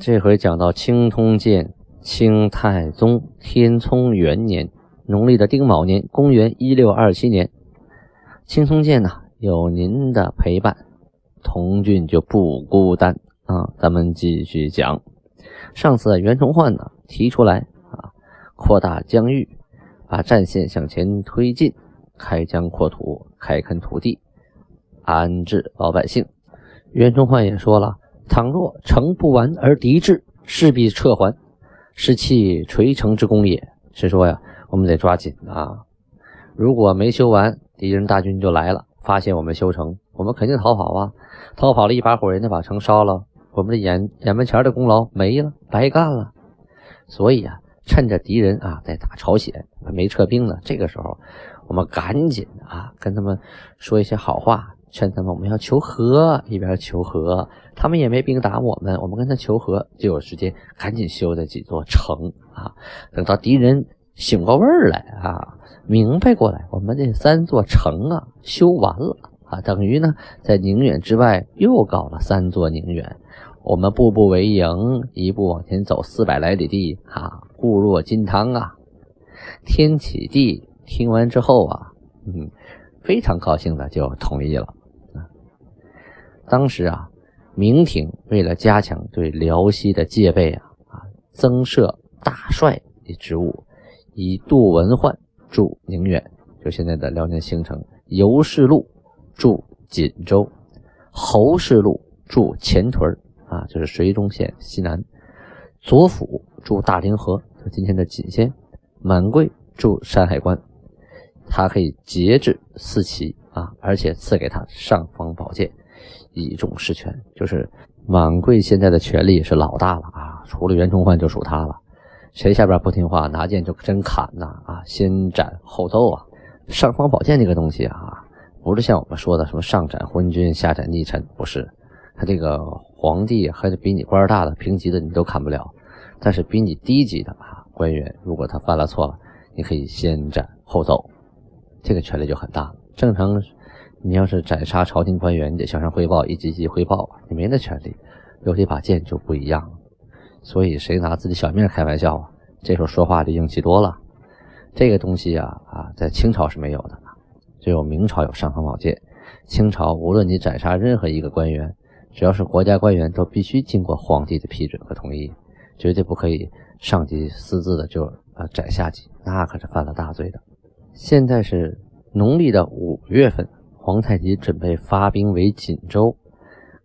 这回讲到《清通鉴》，清太宗天聪元年。农历的丁卯年，公元一六二七年，青通剑呢有您的陪伴，童俊就不孤单啊。咱们继续讲，上次袁崇焕呢提出来啊，扩大疆域，把战线向前推进，开疆扩土，开垦土地，安置老百姓。袁崇焕也说了，倘若城不完而敌至，势必撤还，是弃垂城之功也。是说呀。我们得抓紧啊！如果没修完，敌人大军就来了，发现我们修城，我们肯定逃跑啊！逃跑了一把火，人家把城烧了，我们的眼眼门前的功劳没了，白干了。所以啊，趁着敌人啊在打朝鲜，没撤兵呢，这个时候我们赶紧啊跟他们说一些好话，劝他们我们要求和，一边求和，他们也没兵打我们，我们跟他求和，就有时间赶紧修这几座城啊，等到敌人。醒过味儿来啊，明白过来，我们这三座城啊修完了啊，等于呢在宁远之外又搞了三座宁远，我们步步为营，一步往前走四百来里地啊，固若金汤啊。天启帝听完之后啊，嗯，非常高兴的就同意了。当时啊，明廷为了加强对辽西的戒备啊啊，增设大帅的职务。以杜文焕驻宁远，就现在的辽宁兴城；尤世禄驻锦州；侯世禄驻前屯啊，就是绥中县西南；左辅驻大凌河，就今天的锦县；满贵驻山海关。他可以节制四旗啊，而且赐给他尚方宝剑，以重实权。就是满贵现在的权力是老大了啊，除了袁崇焕就属他了。谁下边不听话，拿剑就真砍呐！啊，先斩后奏啊！尚方宝剑这个东西啊，不是像我们说的什么上斩昏君，下斩逆臣，不是。他这个皇帝还是比你官大的平级的你都砍不了，但是比你低级的啊官员，如果他犯了错了，你可以先斩后奏，这个权力就很大。正常，你要是斩杀朝廷官员，你得向上汇报，一级级汇报，你没那权利。有这把剑就不一样了。所以谁拿自己小命开玩笑啊？这时候说话就硬气多了。这个东西啊啊，在清朝是没有的，只有明朝有尚方宝剑。清朝无论你斩杀任何一个官员，只要是国家官员，都必须经过皇帝的批准和同意，绝对不可以上级私自的就啊斩下级，那可是犯了大罪的。现在是农历的五月份，皇太极准备发兵围锦州，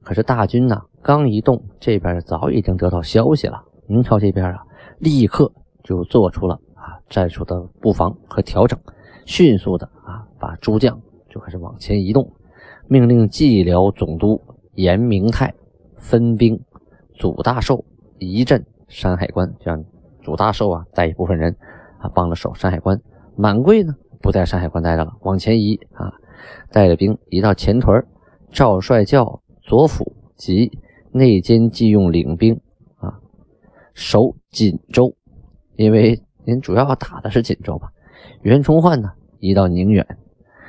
可是大军呢？刚一动，这边早已经得到消息了。明朝这边啊，立刻就做出了啊战术的布防和调整，迅速的啊把诸将就开始往前移动，命令蓟辽总督严明泰分兵祖大寿一镇山海关，这样祖大寿啊带一部分人啊帮着守山海关。满贵呢不在山海关待着了，往前移啊，带着兵移到前屯，赵帅教左辅及。内奸即用领兵啊守锦州，因为您主要打的是锦州吧。袁崇焕呢移到宁远，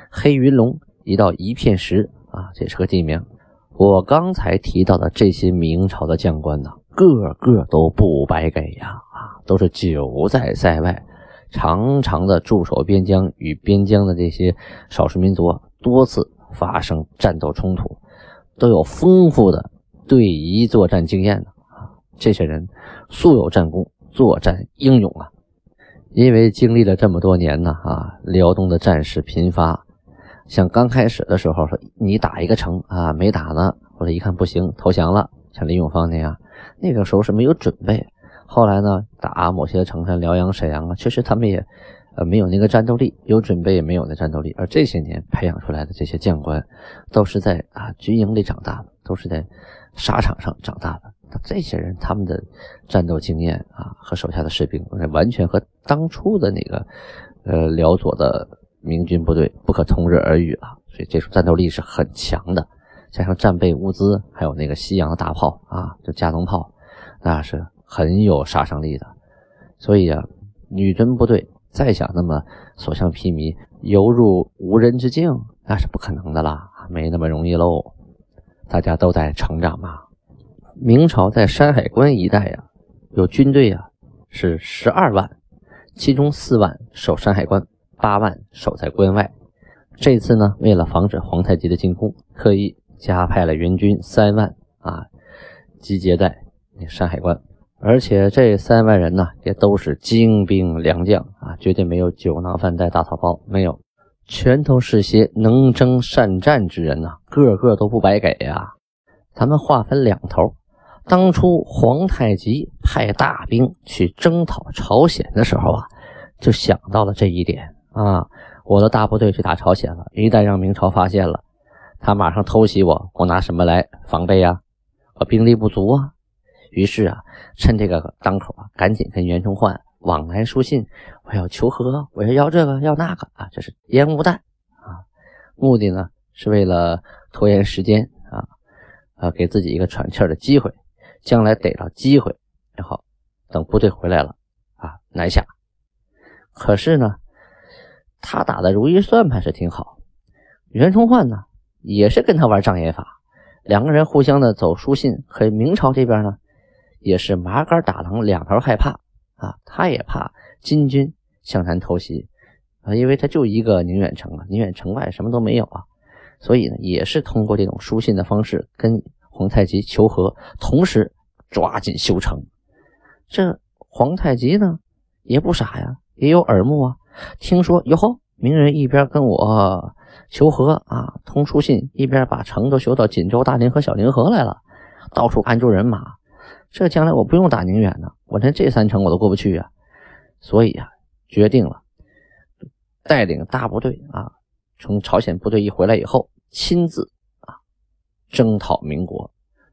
黑云龙移到一片石啊，这是个地名。我刚才提到的这些明朝的将官呢，个个都不白给呀啊，都是久在塞外，常常的驻守边疆，与边疆的这些少数民族多次发生战斗冲突，都有丰富的。对夷作战经验的啊，这些人素有战功，作战英勇啊。因为经历了这么多年呢啊，辽东的战事频发，像刚开始的时候说你打一个城啊没打呢，或者一看不行投降了，像林永芳那样，那个时候是没有准备。后来呢打某些城，像辽阳、沈阳啊，确实他们也呃没有那个战斗力，有准备也没有那战斗力。而这些年培养出来的这些将官，都是在啊军营里长大的，都是在。沙场上长大的，这些人他们的战斗经验啊，和手下的士兵完全和当初的那个呃辽左的明军部队不可同日而语啊，所以这种战斗力是很强的。加上战备物资，还有那个西洋的大炮啊，就加农炮，那是很有杀伤力的。所以啊，女真部队再想那么所向披靡、游入无人之境，那是不可能的啦，没那么容易喽。大家都在成长嘛。明朝在山海关一带呀，有军队啊，是十二万，其中四万守山海关，八万守在关外。这次呢，为了防止皇太极的进攻，特意。加派了援军三万啊，集结在山海关，而且这三万人呢，也都是精兵良将啊，绝对没有酒囊饭袋大草包，没有，全都是些能征善战之人呐，个个都不白给呀。咱们话分两头，当初皇太极派大兵去征讨朝鲜的时候啊，就想到了这一点啊，我的大部队去打朝鲜了，一旦让明朝发现了。他马上偷袭我，我拿什么来防备呀？我兵力不足啊。于是啊，趁这个当口啊，赶紧跟袁崇焕往来书信，我要求和，我要要这个要那个啊，这是烟雾弹啊。目的呢，是为了拖延时间啊，啊，给自己一个喘气的机会，将来逮着机会，然后等部队回来了啊，南下。可是呢，他打的如意算盘是挺好，袁崇焕呢？也是跟他玩障眼法，两个人互相的走书信，和明朝这边呢，也是麻杆打狼，两头害怕啊。他也怕金军向南偷袭啊，因为他就一个宁远城啊，宁远城外什么都没有啊，所以呢，也是通过这种书信的方式跟皇太极求和，同时抓紧修城。这皇太极呢也不傻呀，也有耳目啊，听说哟吼，明人一边跟我。求和啊，通书信，一边把城都修到锦州大凌河、小凌河来了，到处安住人马。这将来我不用打宁远呢，我连这三城我都过不去啊。所以啊，决定了，带领大部队啊，从朝鲜部队一回来以后，亲自啊征讨民国，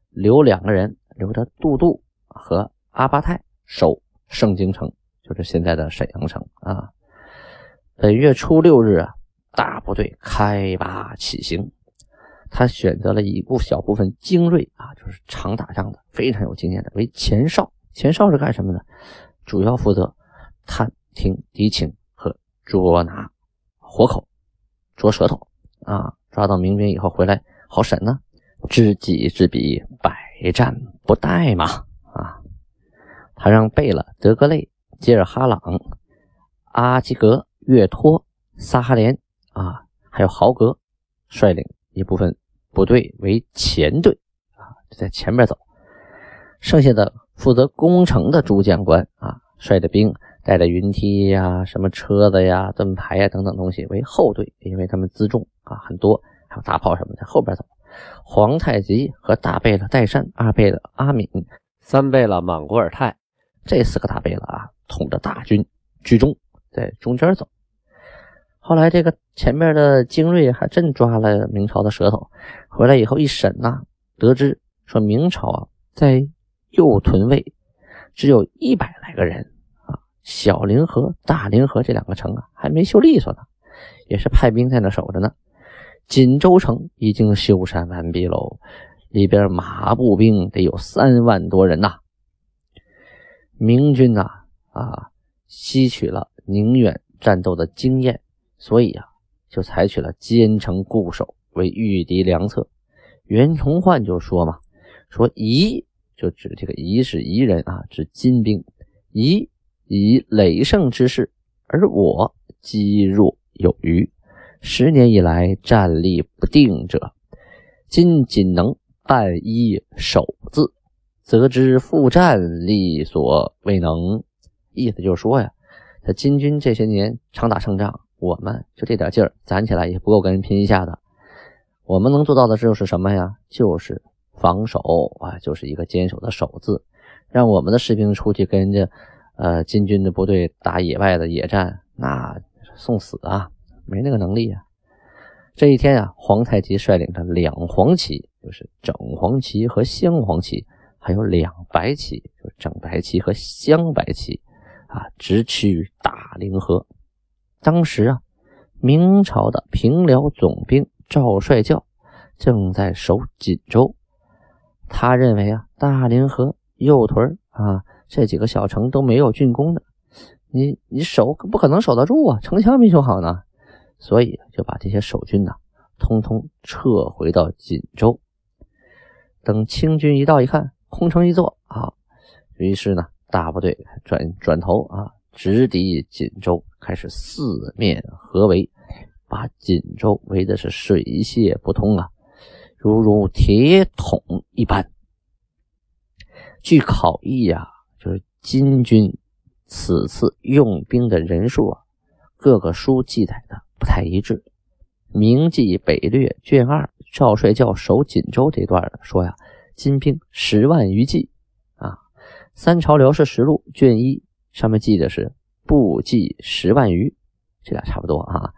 留两个人，留着杜度和阿巴泰守盛京城，就是现在的沈阳城啊。本月初六日啊。大部队开拔起行，他选择了一部小部分精锐啊，就是常打仗的、非常有经验的为前哨。前哨是干什么的？主要负责探听敌情和捉拿活口、捉舌头啊。抓到明兵以后回来好审呢。知己知彼，百战不殆嘛啊！他让贝勒、德格类、吉尔哈朗、阿基格、岳托、萨哈连。啊，还有豪格率领一部分部队为前队啊，在前面走。剩下的负责攻城的诸将官啊，率着兵带着云梯呀、什么车子呀、盾牌呀等等东西为后队，因为他们辎重啊很多，还有大炮什么在后边走。皇太极和大贝勒代善、二贝勒阿敏、三贝勒莽古尔泰这四个大贝勒啊，统着大军居中，在中间走。后来，这个前面的精锐还真抓了明朝的舌头，回来以后一审呐，得知说明朝啊在右屯卫只有一百来个人啊，小凌河、大凌河这两个城啊还没修利索呢，也是派兵在那守着呢。锦州城已经修缮完毕喽，里边马步兵得有三万多人呐。明军呐啊，吸取了宁远战斗的经验。所以啊，就采取了坚城固守为御敌良策。袁崇焕就说嘛：“说夷就指这个夷是夷人啊，指金兵。夷以累胜之势，而我积弱有余，十年以来战力不定者，今仅能半一守字，则知复战力所未能。”意思就是说呀，他金军这些年常打胜仗。我们就这点劲儿攒起来也不够跟人拼一下的。我们能做到的就是什么呀？就是防守啊，就是一个坚守的守字。让我们的士兵出去跟人家呃金军的部队打野外的野战，那送死啊，没那个能力啊。这一天啊，皇太极率领着两黄旗，就是整黄旗和镶黄旗，还有两白旗，就是正白旗和镶白旗，啊，直趋大凌河。当时啊，明朝的平辽总兵赵帅教正在守锦州，他认为啊，大凌河、右屯啊这几个小城都没有竣工呢，你你守不可能守得住啊，城墙没修好呢，所以就把这些守军呢，通通撤回到锦州。等清军一到，一看空城一座啊，于是呢，大部队转转头啊。直抵锦州，开始四面合围，把锦州围的是水泄不通啊，如如铁桶一般。据考译呀，就是金军此次用兵的人数啊，各个书记载的不太一致。《明记北略》卷二赵帅教守锦州这段说呀，金兵十万余骑啊，《三朝辽士实录》卷一。上面记的是步计十万余，这俩差不多啊。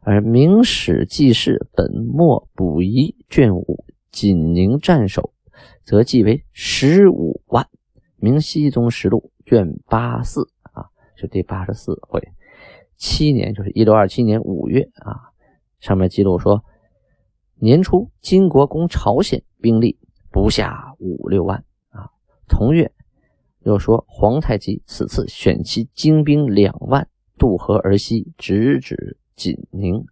而《明史记事本末补遗》卷五锦宁战守则记为十五万。《明熹宗实录》卷八四啊，是第八十四回，七年就是一六二七年五月啊，上面记录说，年初金国攻朝鲜，兵力不下五六万啊。同月。又说皇太极此次选其精兵两万渡河而西，直指锦宁。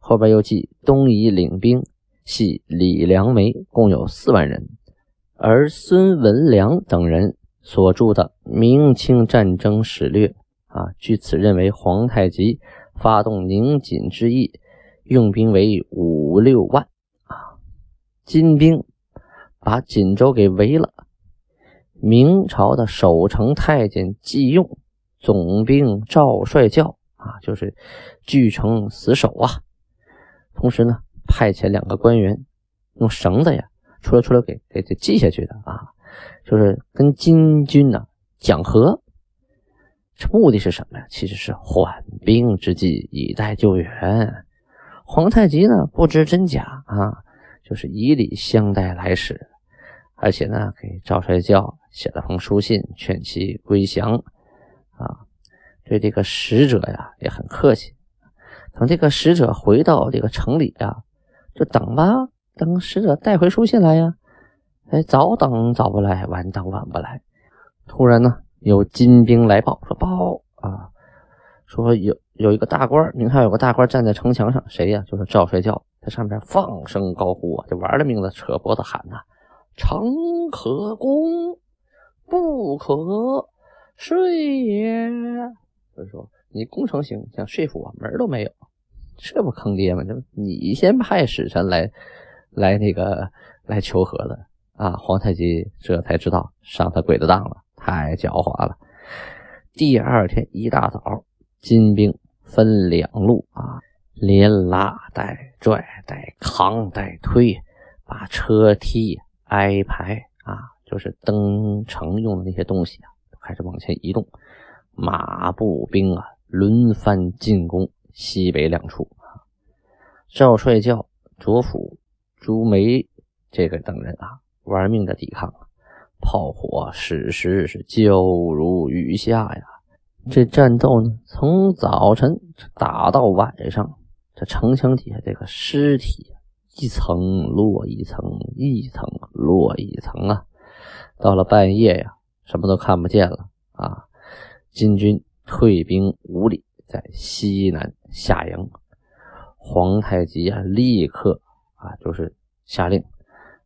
后边又记东夷领兵系李良梅，共有四万人。而孙文良等人所著的《明清战争史略》啊，据此认为皇太极发动宁锦之役，用兵为五六万啊。金兵把锦州给围了。明朝的守城太监季用，总兵赵帅教啊，就是据城死守啊。同时呢，派遣两个官员用绳子呀，出来出来给给给系下去的啊，就是跟金军呢讲和。这目的是什么呀？其实是缓兵之计，以待救援。皇太极呢不知真假啊，就是以礼相待来使，而且呢给赵帅教。写了封书信，劝其归降，啊，对这个使者呀也很客气。等这个使者回到这个城里呀，就等吧，等使者带回书信来呀。哎，早等早不来，晚等晚不来。突然呢，有金兵来报，说报啊，说有有一个大官，您看有个大官站在城墙上，谁呀？就是赵帅教，在上面放声高呼啊，就玩了命的扯脖子喊呐：“成可攻！”不可睡也。就是说，你攻城行，想说服我门都没有，这不坑爹吗？这你先派使臣来，来那个来求和的啊！皇太极这才知道上他鬼子当了，太狡猾了。第二天一大早，金兵分两路啊，连拉带拽带扛带推，把车梯挨排啊。就是登城用的那些东西啊，开始往前移动，马步兵啊轮番进攻西北两处啊。赵帅教、卓辅、朱梅这个等人啊，玩命的抵抗，炮火矢石是交如雨下呀。这战斗呢，从早晨打到晚上，这城墙底下这个尸体一层落一层，一层落一层啊。到了半夜呀，什么都看不见了啊！金军退兵五里，在西南下营。皇太极啊，立刻啊，就是下令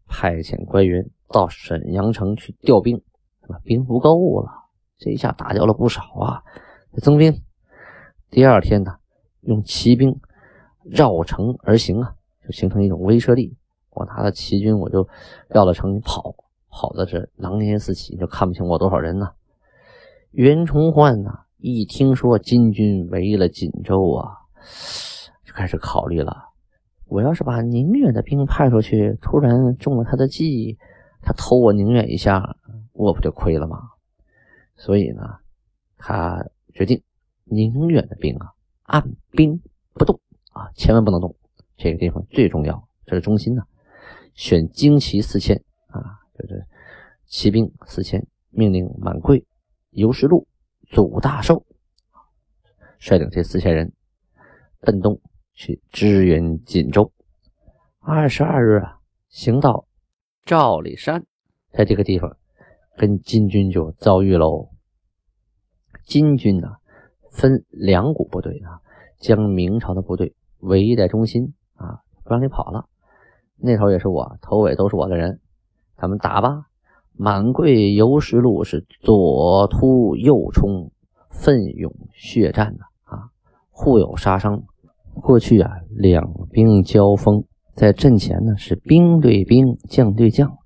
派遣官员到沈阳城去调兵，兵不够了。这一下打掉了不少啊，增兵。第二天呢，用骑兵绕城而行啊，就形成一种威慑力。我拿了骑军，我就绕了城跑。跑的是狼烟四起，就看不清我多少人呢。袁崇焕呢，一听说金军围了锦州啊，就开始考虑了：我要是把宁远的兵派出去，突然中了他的计，他偷我宁远一下，我不就亏了吗？所以呢，他决定宁远的兵啊，按兵不动啊，千万不能动。这个地方最重要，这是中心呐。选精骑四千啊。就是骑兵四千，命令满贵、尤世禄、祖大寿率领这四千人奔东去支援锦州。二十二日啊，行到赵里山，在这个地方跟金军就遭遇喽。金军呢，分两股部队啊，将明朝的部队围在中心，不让你跑了。那头也是我，头尾都是我的人，咱们打吧！满贵游石路是左突右冲，奋勇血战呐啊，互有杀伤。过去啊，两兵交锋，在阵前呢是兵对兵，将对将，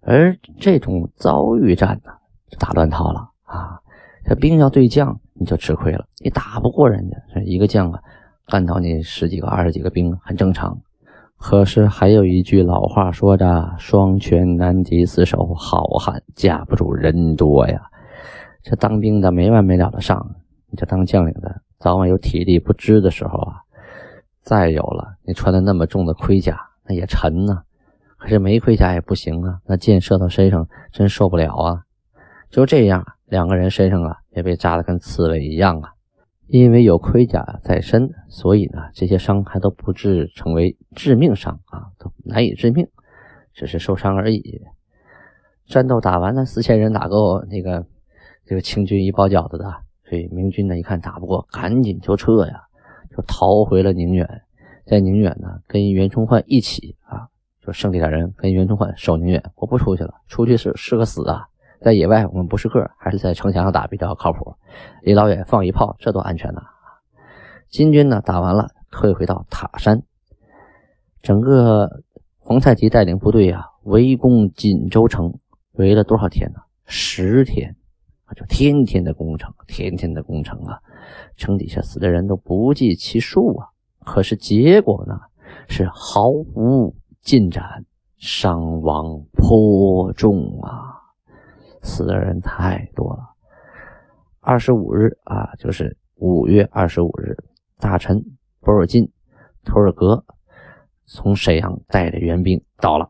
而这种遭遇战呢，打乱套了啊。这兵要对将，你就吃亏了，你打不过人家，一个将啊，干倒你十几个、二十几个兵很正常。可是还有一句老话说着：“双拳难敌四手，好汉架不住人多呀。”这当兵的没完没了的上，你这当将领的早晚有体力不支的时候啊。再有了，你穿的那么重的盔甲，那也沉呐。可是没盔甲也不行啊，那箭射到身上真受不了啊。就这样，两个人身上啊也被扎得跟刺猬一样啊。因为有盔甲在身，所以呢，这些伤还都不至成为致命伤啊，都难以致命，只是受伤而已。战斗打完了，四千人打够那个这个清军一包饺子的，所以明军呢一看打不过，赶紧就撤呀，就逃回了宁远。在宁远呢，跟袁崇焕一起啊，就剩这点人跟袁崇焕守宁远，我不出去了，出去是是个死啊。在野外，我们不是个，还是在城墙上打比较靠谱。离老远放一炮，这多安全呐！金军呢，打完了，退回到塔山。整个皇太极带领部队啊，围攻锦州城，围了多少天呢？十天啊，就天天的攻城，天天的攻城啊！城底下死的人都不计其数啊！可是结果呢，是毫无进展，伤亡颇重啊！死的人太多了。二十五日啊，就是五月二十五日，大臣博尔金、图尔格从沈阳带着援兵到了。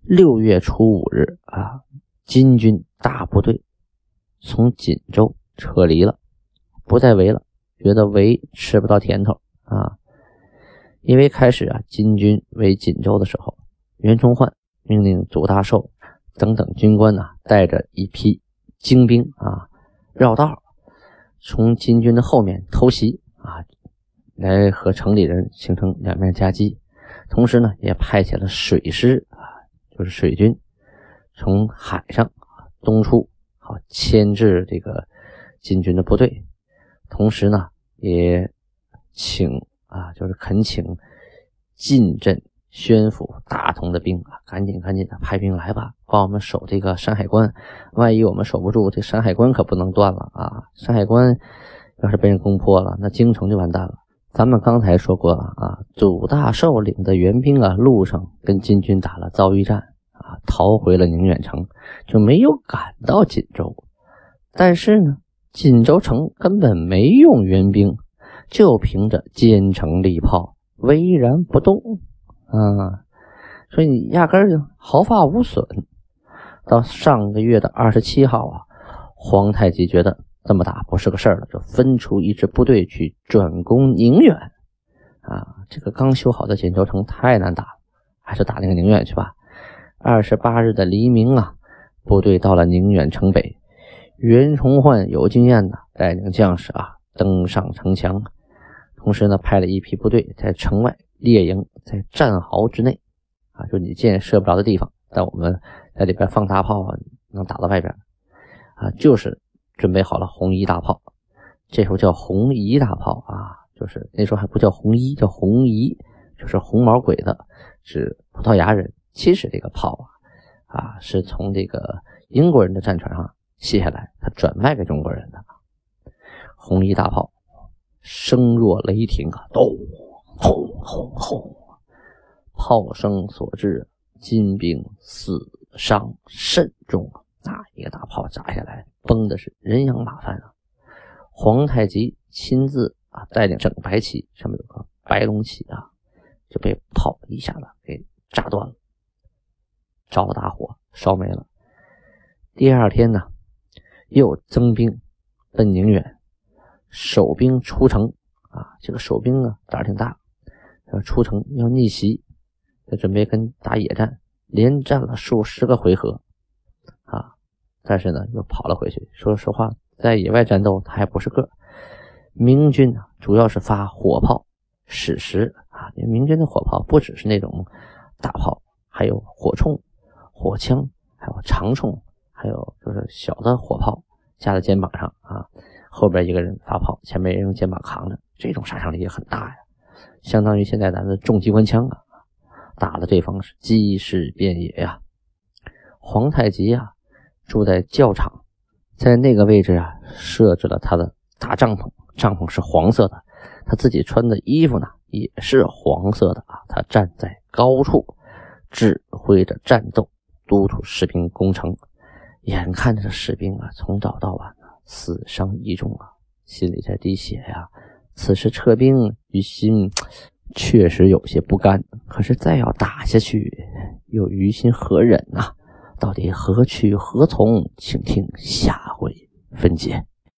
六月初五日啊，金军大部队从锦州撤离了，不再围了，觉得围吃不到甜头啊。因为开始啊，金军围锦州的时候，袁崇焕命令祖大寿。等等，军官呢，带着一批精兵啊，绕道从金军的后面偷袭啊，来和城里人形成两面夹击。同时呢，也派遣了水师啊，就是水军，从海上东出，好牵制这个金军的部队。同时呢，也请啊，就是恳请进镇。宣府大同的兵啊，赶紧赶紧的派兵来吧，帮我们守这个山海关。万一我们守不住，这山海关可不能断了啊！山海关要是被人攻破了，那京城就完蛋了。咱们刚才说过了啊，祖大寿领的援兵啊，路上跟金军打了遭遇战啊，逃回了宁远城，就没有赶到锦州。但是呢，锦州城根本没用援兵，就凭着坚城利炮，巍然不动。啊，所以你压根儿就毫发无损。到上个月的二十七号啊，皇太极觉得这么打不是个事儿了，就分出一支部队去转攻宁远。啊，这个刚修好的锦州城太难打了，还是打那个宁远去吧。二十八日的黎明啊，部队到了宁远城北，袁崇焕有经验的带领将士啊登上城墙，同时呢派了一批部队在城外。猎营在战壕之内，啊，就你箭射不着的地方，但我们在里边放大炮啊，能打到外边，啊，就是准备好了红衣大炮，这时候叫红衣大炮啊，就是那时候还不叫红衣，叫红衣，就是红毛鬼子，是葡萄牙人。其实这个炮啊，啊，是从这个英国人的战船上卸下来，他转卖给中国人的。红衣大炮，声若雷霆啊，咚！轰轰轰！炮声所致，金兵死伤甚重啊！那一个大炮砸下来，崩的是人仰马翻啊！皇太极亲自啊带领整白旗，上面有个白龙旗啊，就被炮一下子给炸断了。着了大火，烧没了。第二天呢，又增兵奔宁远，守兵出城啊，这个守兵啊胆儿挺大，要出城要逆袭，准备跟打野战，连战了数十个回合啊，但是呢又跑了回去。说实话，在野外战斗他还不是个。明军呢，主要是发火炮、矢石啊，因为明军的火炮不只是那种大炮，还有火铳、火枪，还有长铳。还有就是小的火炮架在肩膀上啊，后边一个人发炮，前面人用肩膀扛着，这种杀伤力也很大呀，相当于现在咱的重机关枪啊，打的对方是鸡尸遍野呀。皇太极啊，住在教场，在那个位置啊，设置了他的大帐篷，帐篷是黄色的，他自己穿的衣服呢也是黄色的啊，他站在高处，指挥着战斗，督促士兵攻城。眼看着士兵啊，从早到晚啊，死伤一众啊，心里在滴血呀。此时撤兵，于心确实有些不甘。可是再要打下去，又于心何忍呐？到底何去何从？请听下回分解。